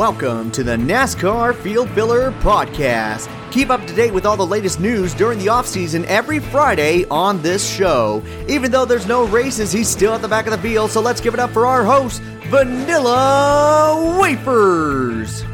Welcome to the NASCAR Field Filler Podcast. Keep up to date with all the latest news during the offseason every Friday on this show. Even though there's no races, he's still at the back of the field, so let's give it up for our host, Vanilla Wafers.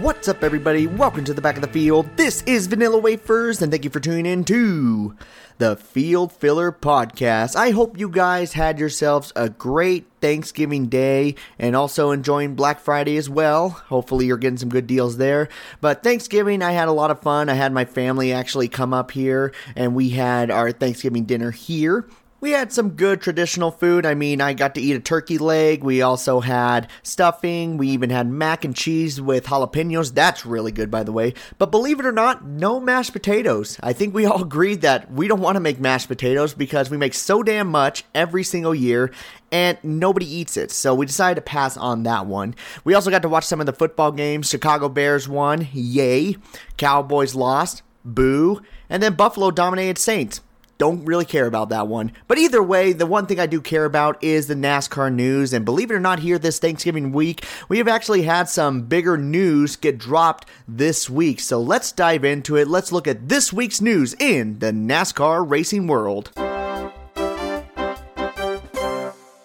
What's up, everybody? Welcome to the back of the field. This is Vanilla Wafers, and thank you for tuning in to the Field Filler Podcast. I hope you guys had yourselves a great Thanksgiving Day and also enjoying Black Friday as well. Hopefully, you're getting some good deals there. But Thanksgiving, I had a lot of fun. I had my family actually come up here, and we had our Thanksgiving dinner here we had some good traditional food. I mean, I got to eat a turkey leg. We also had stuffing. We even had mac and cheese with jalapenos. That's really good, by the way. But believe it or not, no mashed potatoes. I think we all agreed that we don't want to make mashed potatoes because we make so damn much every single year and nobody eats it. So we decided to pass on that one. We also got to watch some of the football games. Chicago Bears won. Yay. Cowboys lost. Boo. And then Buffalo dominated Saints don't really care about that one. But either way, the one thing I do care about is the NASCAR news. And believe it or not, here this Thanksgiving week, we have actually had some bigger news get dropped this week. So let's dive into it. Let's look at this week's news in the NASCAR racing world.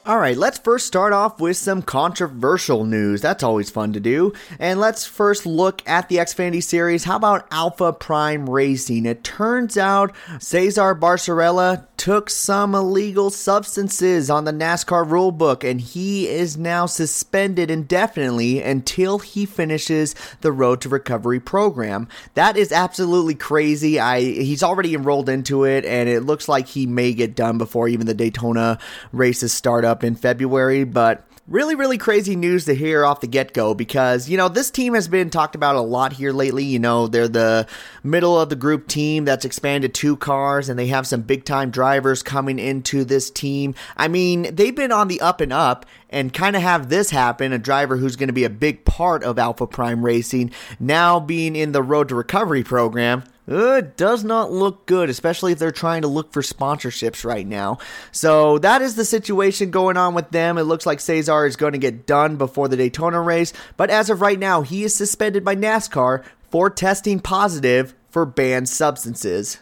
All right, let's first start off with some controversial news. That's always fun to do. And let's first look at the Xfinity series. How about Alpha Prime Racing? It turns out Caesar Bacarella took some illegal substances on the NASCAR rulebook and he is now suspended indefinitely until he finishes the Road to Recovery program. That is absolutely crazy. I he's already enrolled into it and it looks like he may get done before even the Daytona races start up up in February, but really, really crazy news to hear off the get go because, you know, this team has been talked about a lot here lately. You know, they're the middle of the group team that's expanded two cars and they have some big time drivers coming into this team. I mean, they've been on the up and up and kind of have this happen a driver who's going to be a big part of Alpha Prime Racing now being in the Road to Recovery program it does not look good, especially if they're trying to look for sponsorships right now. So that is the situation going on with them. It looks like Caesar is going to get done before the Daytona race, but as of right now, he is suspended by NASCAR for testing positive for banned substances.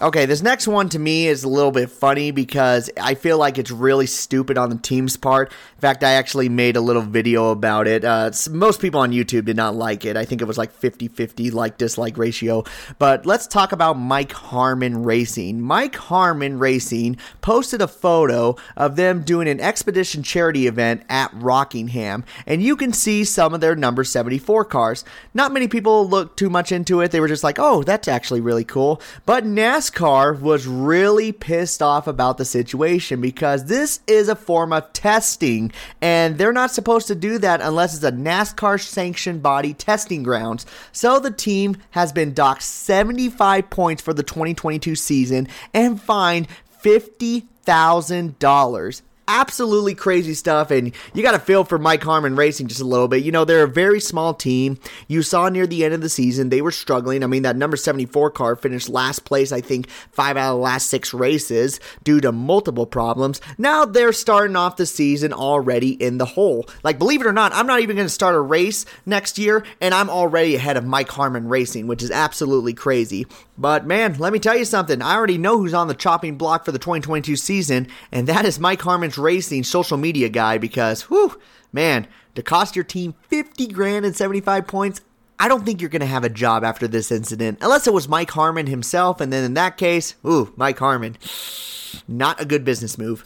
Okay, this next one to me is a little bit funny because I feel like it's really stupid on the team's part. In fact, I actually made a little video about it. Uh, most people on YouTube did not like it. I think it was like 50 50 like dislike ratio. But let's talk about Mike Harmon Racing. Mike Harmon Racing posted a photo of them doing an expedition charity event at Rockingham, and you can see some of their number 74 cars. Not many people looked too much into it. They were just like, oh, that's actually really cool. But NASCAR NASCAR was really pissed off about the situation because this is a form of testing and they're not supposed to do that unless it's a NASCAR sanctioned body testing grounds. So the team has been docked 75 points for the 2022 season and fined $50,000 absolutely crazy stuff. And you got to feel for Mike Harmon Racing just a little bit. You know, they're a very small team. You saw near the end of the season, they were struggling. I mean, that number 74 car finished last place, I think, five out of the last six races due to multiple problems. Now they're starting off the season already in the hole. Like, believe it or not, I'm not even going to start a race next year, and I'm already ahead of Mike Harmon Racing, which is absolutely crazy. But man, let me tell you something. I already know who's on the chopping block for the 2022 season, and that is Mike Harmon's Racing social media guy because, whew, man, to cost your team 50 grand and 75 points, I don't think you're going to have a job after this incident, unless it was Mike Harmon himself, and then in that case, ooh, Mike Harmon. Not a good business move.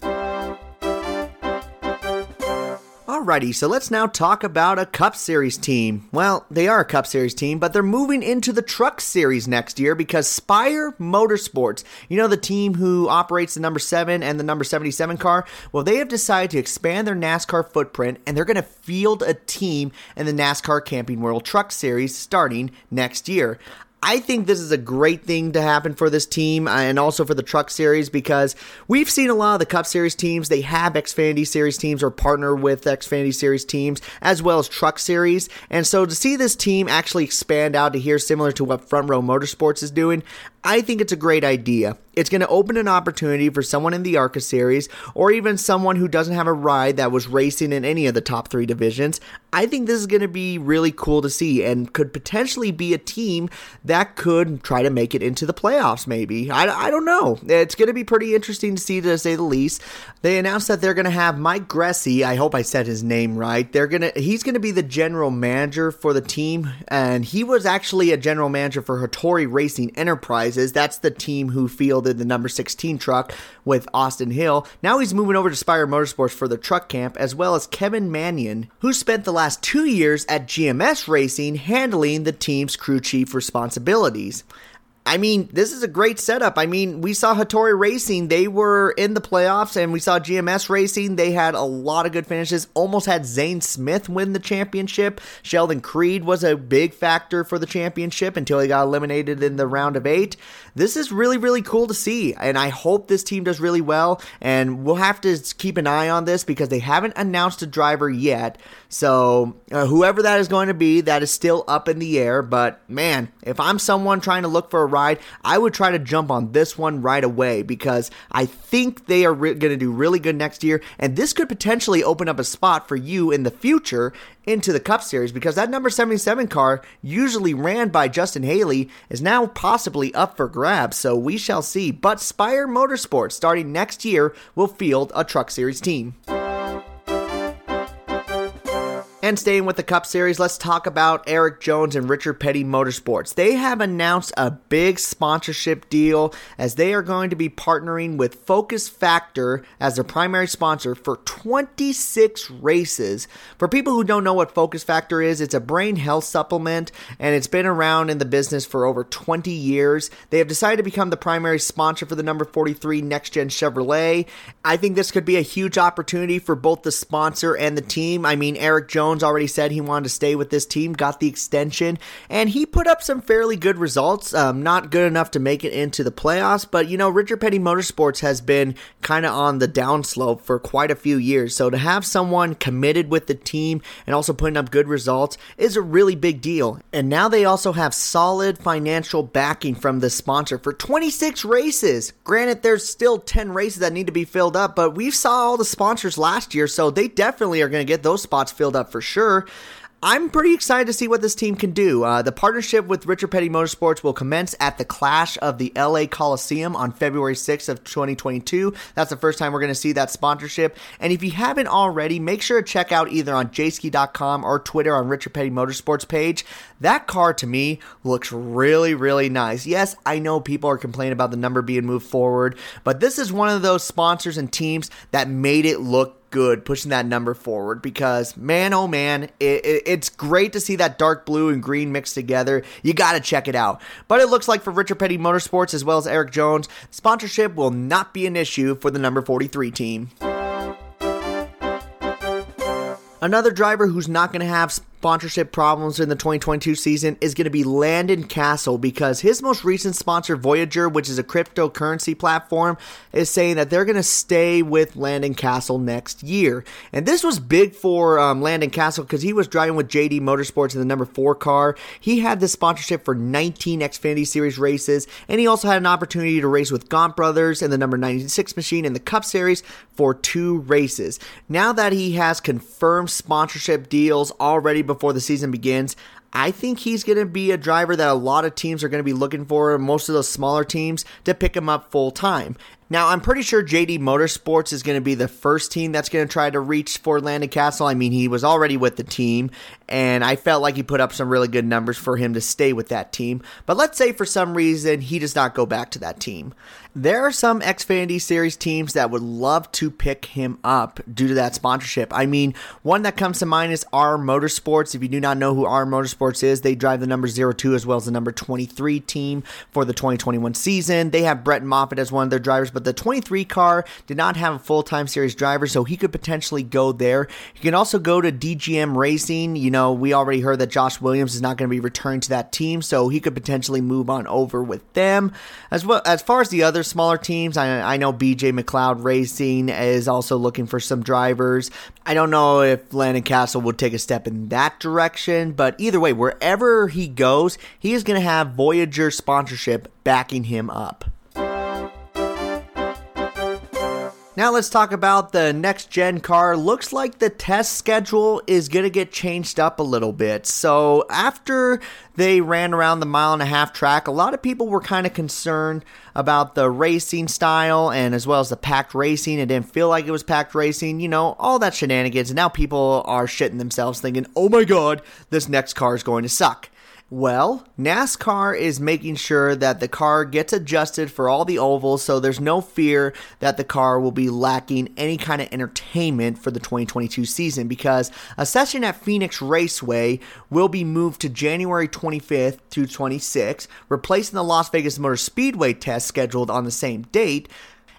Alrighty, so let's now talk about a Cup Series team. Well, they are a Cup Series team, but they're moving into the Truck Series next year because Spire Motorsports, you know, the team who operates the number 7 and the number 77 car, well, they have decided to expand their NASCAR footprint and they're going to field a team in the NASCAR Camping World Truck Series starting next year. I think this is a great thing to happen for this team uh, and also for the Truck Series because we've seen a lot of the Cup Series teams. They have Xfinity Series teams or partner with Xfinity Series teams as well as Truck Series. And so to see this team actually expand out to here, similar to what Front Row Motorsports is doing, I think it's a great idea. It's going to open an opportunity for someone in the ARCA series or even someone who doesn't have a ride that was racing in any of the top three divisions. I think this is going to be really cool to see and could potentially be a team that could try to make it into the playoffs, maybe. I, I don't know. It's going to be pretty interesting to see, to say the least. They announced that they're going to have Mike Greci. I hope I said his name right. They're going to, he's going to be the general manager for the team, and he was actually a general manager for Hattori Racing Enterprises. That's the team who fielded the number 16 truck with Austin Hill. Now he's moving over to Spire Motorsports for the truck camp, as well as Kevin Manion, who spent the last two years at GMS Racing handling the team's crew chief responsibilities. I mean, this is a great setup. I mean, we saw Hattori Racing, they were in the playoffs, and we saw GMS Racing, they had a lot of good finishes. Almost had Zane Smith win the championship. Sheldon Creed was a big factor for the championship until he got eliminated in the round of eight. This is really, really cool to see, and I hope this team does really well. And we'll have to keep an eye on this because they haven't announced a driver yet. So, uh, whoever that is going to be, that is still up in the air. But man, if I'm someone trying to look for a ride, I would try to jump on this one right away because I think they are re- going to do really good next year. And this could potentially open up a spot for you in the future into the Cup Series because that number 77 car, usually ran by Justin Haley, is now possibly up for grabs. So we shall see. But Spire Motorsports, starting next year, will field a Truck Series team. Staying with the Cup Series, let's talk about Erik Jones and Richard Petty Motorsports. They have announced a big sponsorship deal as they are going to be partnering with Focus Factor as their primary sponsor for 26 races. For people who don't know what Focus Factor is, it's a brain health supplement and it's been around in the business for over 20 years. They have decided to become the primary sponsor for the number 43 Next Gen Chevrolet. I think this could be a huge opportunity for both the sponsor and the team. I mean, Erik Jones Already said he wanted to stay with this team, got the extension, and he put up some fairly good results. Um, not good enough to make it into the playoffs, but you know, Richard Petty Motorsports has been kind of on the downslope for quite a few years. So to have someone committed with the team and also putting up good results is a really big deal. And now they also have solid financial backing from the sponsor for 26 races. Granted, there's still 10 races that need to be filled up, but we saw all the sponsors last year, so they definitely are going to get those spots filled up for sure. I'm pretty excited to see what this team can do. Uh, the partnership with Richard Petty Motorsports will commence at the Clash of the LA Coliseum on February 6th of 2022. That's the first time we're going to see that sponsorship. And if you haven't already, make sure to check out either on jayski.com or Twitter on Richard Petty Motorsports page. That car to me looks really, really nice. Yes, I know people are complaining about the number being moved forward, but this is one of those sponsors and teams that made it look good pushing that number forward because man oh man it, it, it's great to see that dark blue and green mixed together. You gotta check it out. But it looks like for richard petty motorsports as well as erik jones sponsorship will not be an issue for the number 43 team. Another driver who's not going to have sponsorship problems in the 2022 season is going to be Landon Cassill because his most recent sponsor, Voyager, which is a cryptocurrency platform, is saying that they're going to stay with Landon Cassill next year. And this was big for um, Landon Cassill because he was driving with JD Motorsports in the number four car. He had this sponsorship for 19 Xfinity Series races, and he also had an opportunity to race with Gaunt Brothers in the number 96 machine in the Cup Series for two races. Now that he has confirmed sponsorship deals already before the season begins. I think he's going to be a driver that a lot of teams are going to be looking for, most of those smaller teams, to pick him up full time. Now, I'm pretty sure JD Motorsports is going to be the first team that's going to try to reach for Landon Cassill. I mean, he was already with the team, and I felt like he put up some really good numbers for him to stay with that team. But let's say for some reason he does not go back to that team. There are some Xfinity Series teams that would love to pick him up due to that sponsorship. I mean, one that comes to mind is Our Motorsports. If you do not know who Our Motorsports is, they drive the number 02 as well as the number 23 team for the 2021 season. They have Brett Moffitt as one of their drivers, but but the 23 car did not have a full time series driver, so he could potentially go there. He can also go to DGM Racing. You know, we already heard that Josh Williams is not going to be returning to that team, so he could potentially move on over with them. As well as far as the other smaller teams, I, I know BJ McLeod Racing is also looking for some drivers. I don't know if Landon Cassill would take a step in that direction, but either way, wherever he goes, he is going to have Voyager sponsorship backing him up. Now let's talk about the next gen car. Looks like the test schedule is going to get changed up a little bit. So after they ran around the mile and a half track, a lot of people were kind of concerned about the racing style and as well as the packed racing. It didn't feel like it was packed racing, you know, all that shenanigans. And now people are shitting themselves thinking, oh my god, this next car is going to suck. Well, NASCAR is making sure that the car gets adjusted for all the ovals so there's no fear that the car will be lacking any kind of entertainment for the 2022 season because a session at Phoenix Raceway will be moved to January 25th to 26, replacing the Las Vegas Motor Speedway test scheduled on the same date.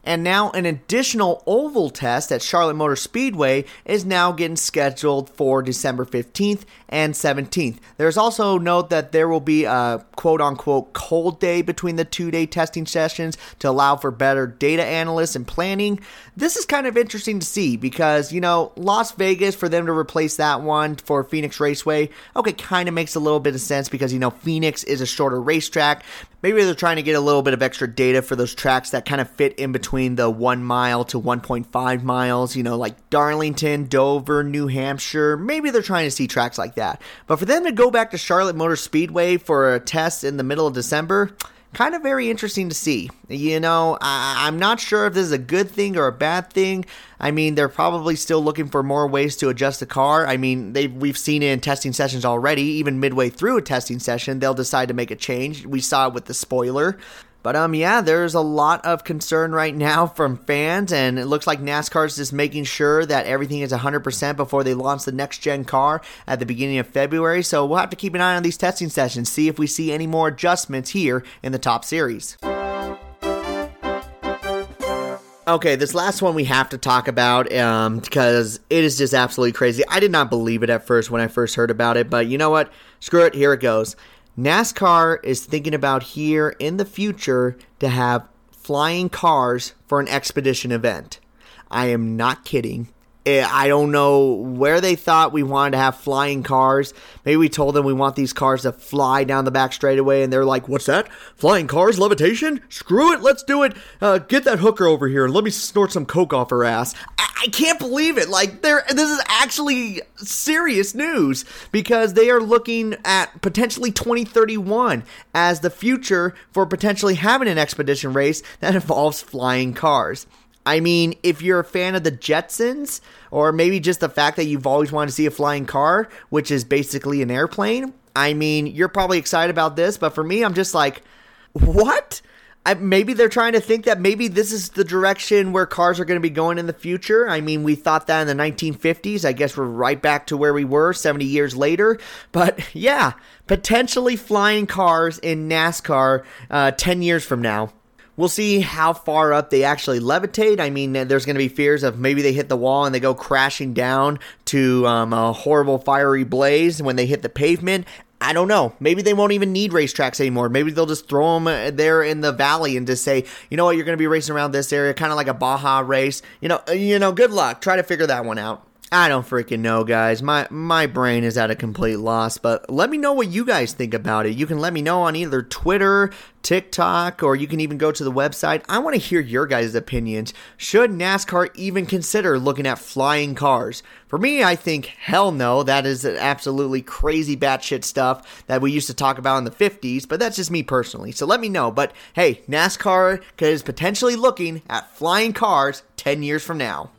And now an additional oval test at Charlotte Motor Speedway is now getting scheduled for December 15th and 17th. There's also note that there will be a quote unquote cold day between the two day testing sessions to allow for better data analysis and planning. This is kind of interesting to see because, you know, Las Vegas, for them to replace that one for Phoenix Raceway, okay, kind of makes a little bit of sense because, you know, Phoenix is a shorter racetrack. Maybe they're trying to get a little bit of extra data for those tracks that kind of fit in between the 1 mile to 1.5 miles, you know, like Darlington, Dover, New Hampshire. Maybe they're trying to see tracks like that. But for them to go back to Charlotte Motor Speedway for a test in the middle of December, kind of very interesting to see. You know, I, am not sure if this is a good thing or a bad thing. I mean, they're probably still looking for more ways to adjust the car. I mean, they we've seen it in testing sessions already. Even midway through a testing session, they'll decide to make a change. We saw it with the spoiler. But um, yeah, there's a lot of concern right now from fans, and it looks like NASCAR's just making sure that everything is 100% before they launch the next gen car at the beginning of February. So we'll have to keep an eye on these testing sessions, see if we see any more adjustments here in the top series. Okay, this last one we have to talk about um, because it is just absolutely crazy. I did not believe it at first when I first heard about it, but you know what? Screw it, here it goes. NASCAR is thinking about here in the future to have flying cars for an expedition event. I am not kidding. Eh, I don't know where they thought we wanted to have flying cars. Maybe we told them we want these cars to fly down the back straightaway, and they're like, "What's that? Flying cars, levitation? Screw it, let's do it. Uh, get that hooker over here and let me snort some coke off her ass." I, I can't believe it. Like, there, this is actually serious news because they are looking at potentially 2031 as the future for potentially having an expedition race that involves flying cars. I mean, if you're a fan of the Jetsons, or maybe just the fact that you've always wanted to see a flying car, which is basically an airplane, I mean, you're probably excited about this, but for me, I'm just like, what? I, maybe they're trying to think that maybe this is the direction where cars are going to be going in the future. I mean, we thought that in the 1950s. I guess we're right back to where we were 70 years later. But yeah, potentially flying cars in NASCAR uh, 10 years from now. We'll see how far up they actually levitate. I mean, there's going to be fears of maybe they hit the wall and they go crashing down to um, a horrible fiery blaze when they hit the pavement. I don't know. Maybe they won't even need racetracks anymore. Maybe they'll just throw them uh, there in the valley and just say, you know what, you're going to be racing around this area, kind of like a Baja race. You know, uh, you know, good luck. Try to figure that one out. I don't freaking know, guys. My my brain is at a complete loss. But let me know what you guys think about it. You can let me know on either Twitter, TikTok, or you can even go to the website. I want to hear your guys' opinions. Should NASCAR even consider looking at flying cars? For me, I think hell no. That is absolutely crazy batshit stuff that we used to talk about in the 50s, but that's just me personally. So let me know. But hey, NASCAR is potentially looking at flying cars 10 years from now.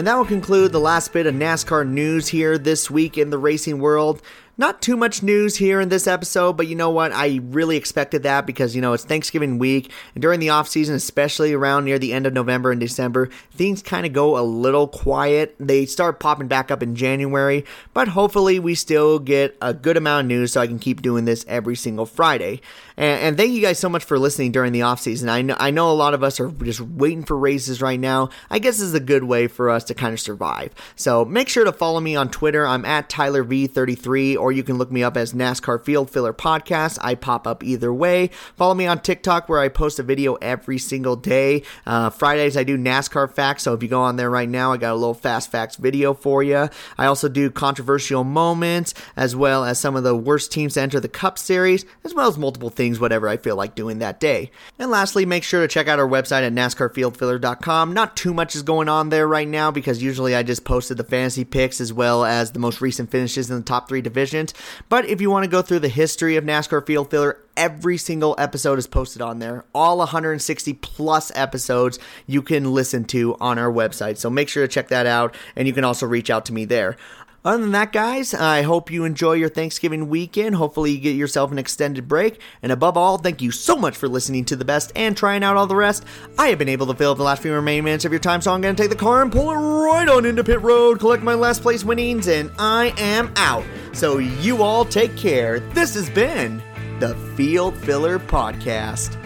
And that will conclude the last bit of NASCAR news here this week in the racing world. Not too much news here in this episode, but you know what? I really expected that because, you know, it's Thanksgiving week. And during the off season, especially around near the end of November and December, things kind of go a little quiet. They start popping back up in January, but hopefully we still get a good amount of news so I can keep doing this every single Friday. And, and thank you guys so much for listening during the off season. I know, I know a lot of us are just waiting for raises right now. I guess this is a good way for us to kind of survive. So make sure to follow me on Twitter. I'm at TylerV33 or or you can look me up as NASCAR Field Filler Podcast. I pop up either way. Follow me on TikTok where I post a video every single day. Uh, Fridays I do NASCAR facts, so if you go on there right now, I got a little fast facts video for you. I also do controversial moments as well as some of the worst teams to enter the Cup Series, as well as multiple things, whatever I feel like doing that day. And lastly, make sure to check out our website at NASCARFieldFiller.com. Not too much is going on there right now because usually I just posted the fantasy picks as well as the most recent finishes in the top three divisions. But if you want to go through the history of NASCAR Field Filler, every single episode is posted on there. All 160 plus episodes you can listen to on our website. So make sure to check that out, and you can also reach out to me there. Other than that, guys, I hope you enjoy your Thanksgiving weekend. Hopefully, you get yourself an extended break. And above all, thank you so much for listening to the best and trying out all the rest. I have been able to fill up the last few remaining minutes of your time, so I'm going to take the car and pull it right on into pit road, collect my last place winnings, and I am out. So, you all take care. This has been the Field Filler Podcast.